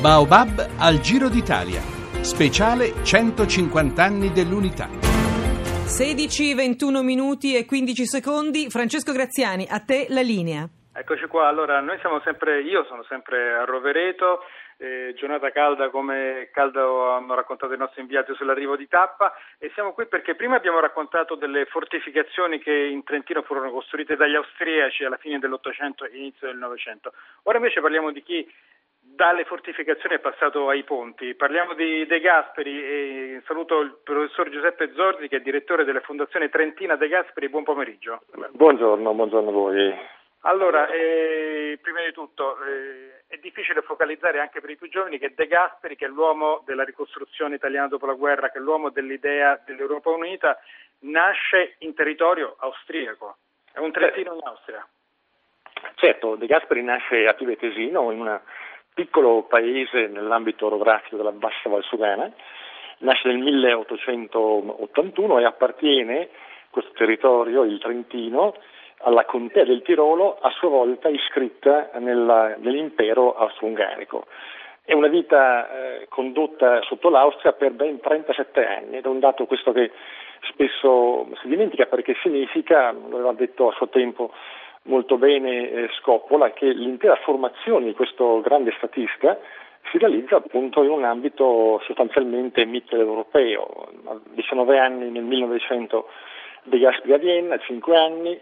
Baobab al Giro d'Italia. Speciale 150 anni dell'unità. 16, 21 minuti e 15 secondi. Francesco Graziani, a te la linea. Eccoci qua, allora noi siamo sempre, io sono sempre a Rovereto, eh, giornata calda come caldo hanno raccontato i nostri inviati sull'arrivo di Tappa e siamo qui perché prima abbiamo raccontato delle fortificazioni che in Trentino furono costruite dagli austriaci alla fine dell'Ottocento e inizio del Novecento. Ora invece parliamo di chi dalle fortificazioni è passato ai ponti. Parliamo di De Gasperi e saluto il professor Giuseppe Zorzi che è direttore della Fondazione Trentina De Gasperi. Buon pomeriggio. Buongiorno, buongiorno a voi. Allora, eh, prima di tutto eh, è difficile focalizzare anche per i più giovani che De Gasperi, che è l'uomo della ricostruzione italiana dopo la guerra, che è l'uomo dell'idea dell'Europa unita, nasce in territorio austriaco. È un trentino in Austria. Certo, De Gasperi nasce a Pivetesino, in un piccolo paese nell'ambito orografico della Bassa Valsugana, nasce nel 1881 e appartiene questo territorio, il Trentino, alla contea del Tirolo, a sua volta iscritta nella, nell'impero austro-ungarico. È una vita eh, condotta sotto l'Austria per ben 37 anni ed è un dato questo che spesso si dimentica perché significa, lo aveva detto a suo tempo molto bene eh, Scoppola, che l'intera formazione di questo grande statista si realizza appunto in un ambito sostanzialmente mitteleuropeo. A 19 anni nel 1900 De Gasperi a Vienna, 5 anni,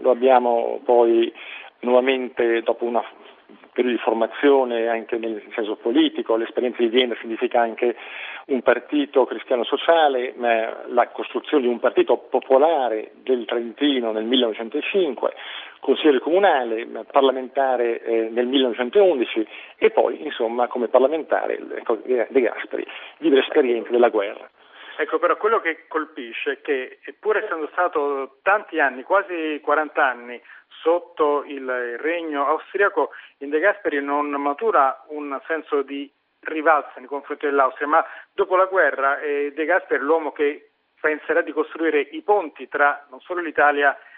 lo abbiamo poi nuovamente dopo una periodo di formazione anche nel senso politico, l'esperienza di Vienna significa anche un partito cristiano sociale, la costruzione di un partito popolare del Trentino nel 1905, consigliere comunale, parlamentare eh, nel 1911 e poi insomma come parlamentare ecco, De Gasperi vive l'esperienza della guerra. Ecco, però quello che colpisce è che, pur essendo stato tanti anni, quasi 40 anni, sotto il regno austriaco, in De Gasperi non matura un senso di rivalsa nei confronti dell'Austria, ma dopo la guerra eh, De Gasperi è l'uomo che penserà di costruire i ponti tra non solo l'Italia e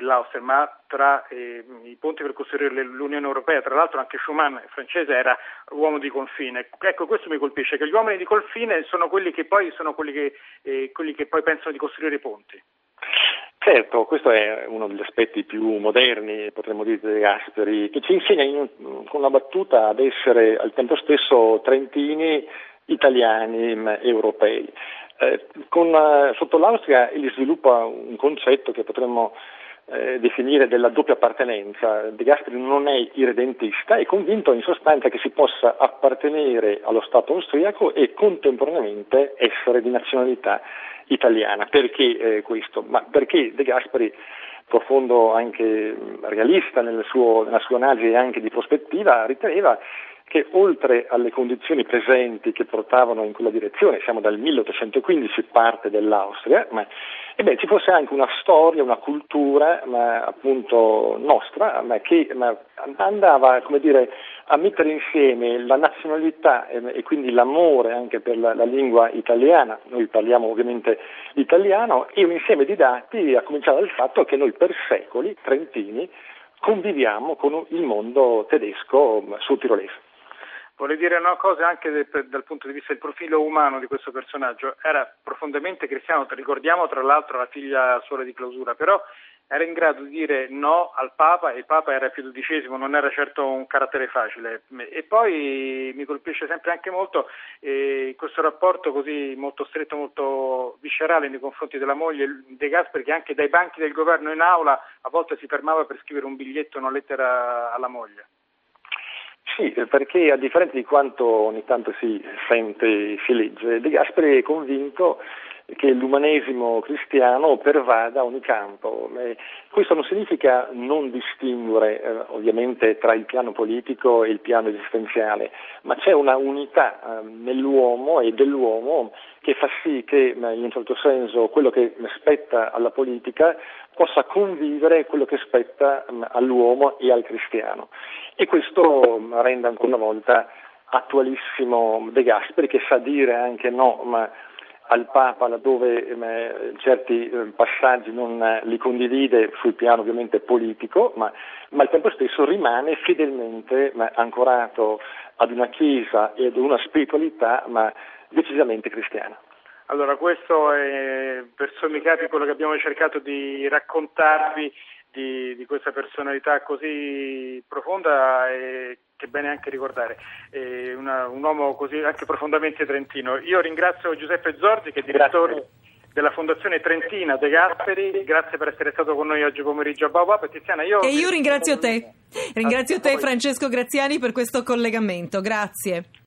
l'Austria, ma tra eh, i ponti per costruire l'Unione Europea, tra l'altro anche Schumann, francese, era uomo di confine. Ecco, questo mi colpisce, che gli uomini di confine sono quelli che poi, quelli che, eh, quelli che poi pensano di costruire i ponti. Certo, questo è uno degli aspetti più moderni, potremmo dire, di Gasperi, che ci insegna in, con la battuta ad essere al tempo stesso trentini, italiani, europei. Eh, con, eh, sotto l'Austria egli sviluppa un concetto che potremmo eh, definire della doppia appartenenza. De Gasperi non è irredentista, è convinto in sostanza che si possa appartenere allo Stato austriaco e contemporaneamente essere di nazionalità italiana. Perché eh, questo? Ma perché De Gasperi, profondo anche realista nel suo, nella sua analisi anche di prospettiva, riteneva che oltre alle condizioni presenti che portavano in quella direzione, siamo dal 1815 parte dell'Austria, ma ebbene, ci fosse anche una storia, una cultura ma, appunto nostra, ma che andava dire, a mettere insieme la nazionalità e, e quindi l'amore anche per la, la, lingua italiana, noi parliamo ovviamente l'italiano, e un insieme di dati a cominciare dal fatto che noi per secoli, trentini, conviviamo con il mondo tedesco sul tirolese. Vorrei dire una cosa anche de, dal punto di vista del profilo umano di questo personaggio. Era profondamente cristiano, ricordiamo tra l'altro la figlia suora di clausura, però era in grado di dire no al Papa e il Papa era Pio XII, non era certo un carattere facile. E poi mi colpisce sempre anche molto eh, questo rapporto così molto stretto, molto viscerale nei confronti della moglie De Gasperi, che anche dai banchi del governo in aula a volte si fermava per scrivere un biglietto, una lettera alla moglie. Sì, perché a differenza di quanto ogni tanto si sente, si legge, De Gasperi è convinto che l'umanesimo cristiano pervada ogni campo. Questo non significa non distinguere eh, ovviamente tra il piano politico e il piano esistenziale, ma c'è una unità eh, nell'uomo e dell'uomo che fa sì che in un certo senso quello che spetta alla politica possa convivere quello che spetta all'uomo e al cristiano. E questo rende ancora una volta attualissimo De Gasperi che sa dire anche no ma al Papa laddove eh, certi eh, passaggi non eh, li condivide sul piano ovviamente politico, ma, ma, al tempo stesso rimane fedelmente ancorato ad una chiesa e ad una spiritualità, decisamente cristiana. Allora, questo è per sommi capi quello che abbiamo cercato di raccontarvi di, di questa personalità così profonda e che è bene anche ricordare, una, un uomo così anche profondamente trentino. Io ringrazio Giuseppe Zorzi che è direttore Grazie. della Fondazione Trentina De Gasperi, grazie per essere stato con noi oggi pomeriggio a Baobab. Tiziana, io... E io ringrazio te, ringrazio te Francesco Graziani per questo collegamento, grazie.